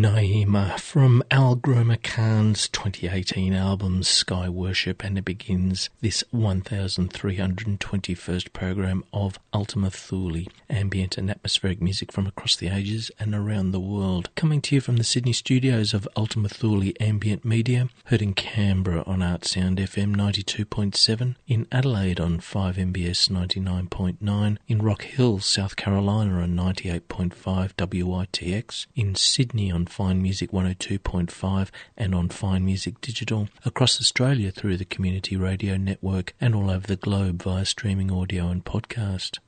Naima from Al Gromer Khan's 2018 album Sky Worship, and it begins this 1321st program of Ultima Thule, ambient and atmospheric music from across the ages and around the world. Coming to you from the Sydney studios of Ultima Thule Ambient Media, heard in Canberra on Artsound FM 92.7, in Adelaide on 5MBS 99.9, in Rock Hill, South Carolina on 98.5 WITX, in Sydney on Fine Music 102.5 and on Fine Music Digital, across Australia through the Community Radio Network, and all over the globe via streaming audio and podcast.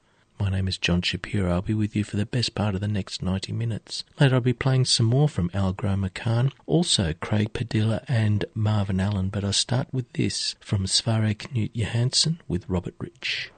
My name is John Shapiro. I'll be with you for the best part of the next 90 minutes. Later, I'll be playing some more from Al Gromer Khan, also Craig Padilla and Marvin Allen, but I'll start with this from Sverre Knut Johansen with Robert Rich.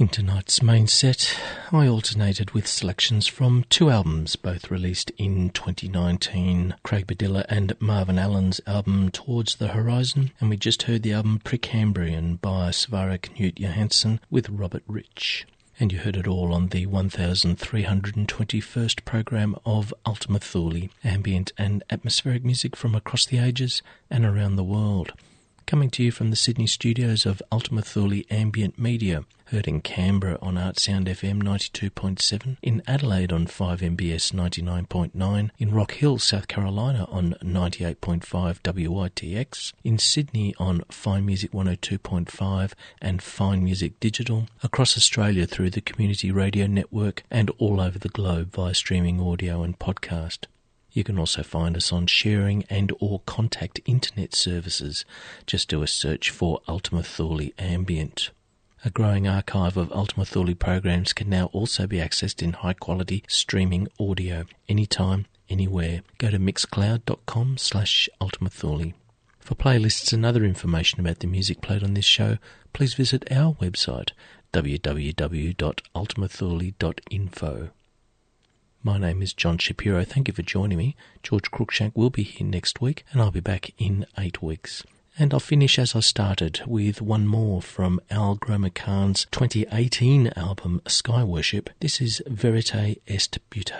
In tonight's main set, I alternated with selections from two albums, both released in 2019 Craig Padilla and Marvin Allen's album Towards the Horizon, and we just heard the album Precambrian by Sverre Knut Johansen with Robert Rich. And you heard it all on the 1321st program of Ultima Thule, ambient and atmospheric music from across the ages and around the world. Coming to you from the Sydney studios of Ultima Thule Ambient Media, heard in Canberra on Artsound FM 92.7, in Adelaide on 5MBS 99.9, in Rock Hill, South Carolina on 98.5 WITX, in Sydney on Fine Music 102.5 and Fine Music Digital, across Australia through the Community Radio Network, and all over the globe via streaming audio and podcast. You can also find us on sharing and or contact internet services. Just do a search for Ultima Thule Ambient. A growing archive of Ultima Thule programs can now also be accessed in high quality streaming audio anytime, anywhere. Go to mixcloud.com slash Ultima Thule. For playlists and other information about the music played on this show, please visit our website www.ultimathule.info. My name is John Shapiro. Thank you for joining me. George Cruikshank will be here next week, and I'll be back in eight weeks. And I'll finish as I started with one more from Al Gromer Khan's 2018 album Sky Worship. This is Verite Est Butte.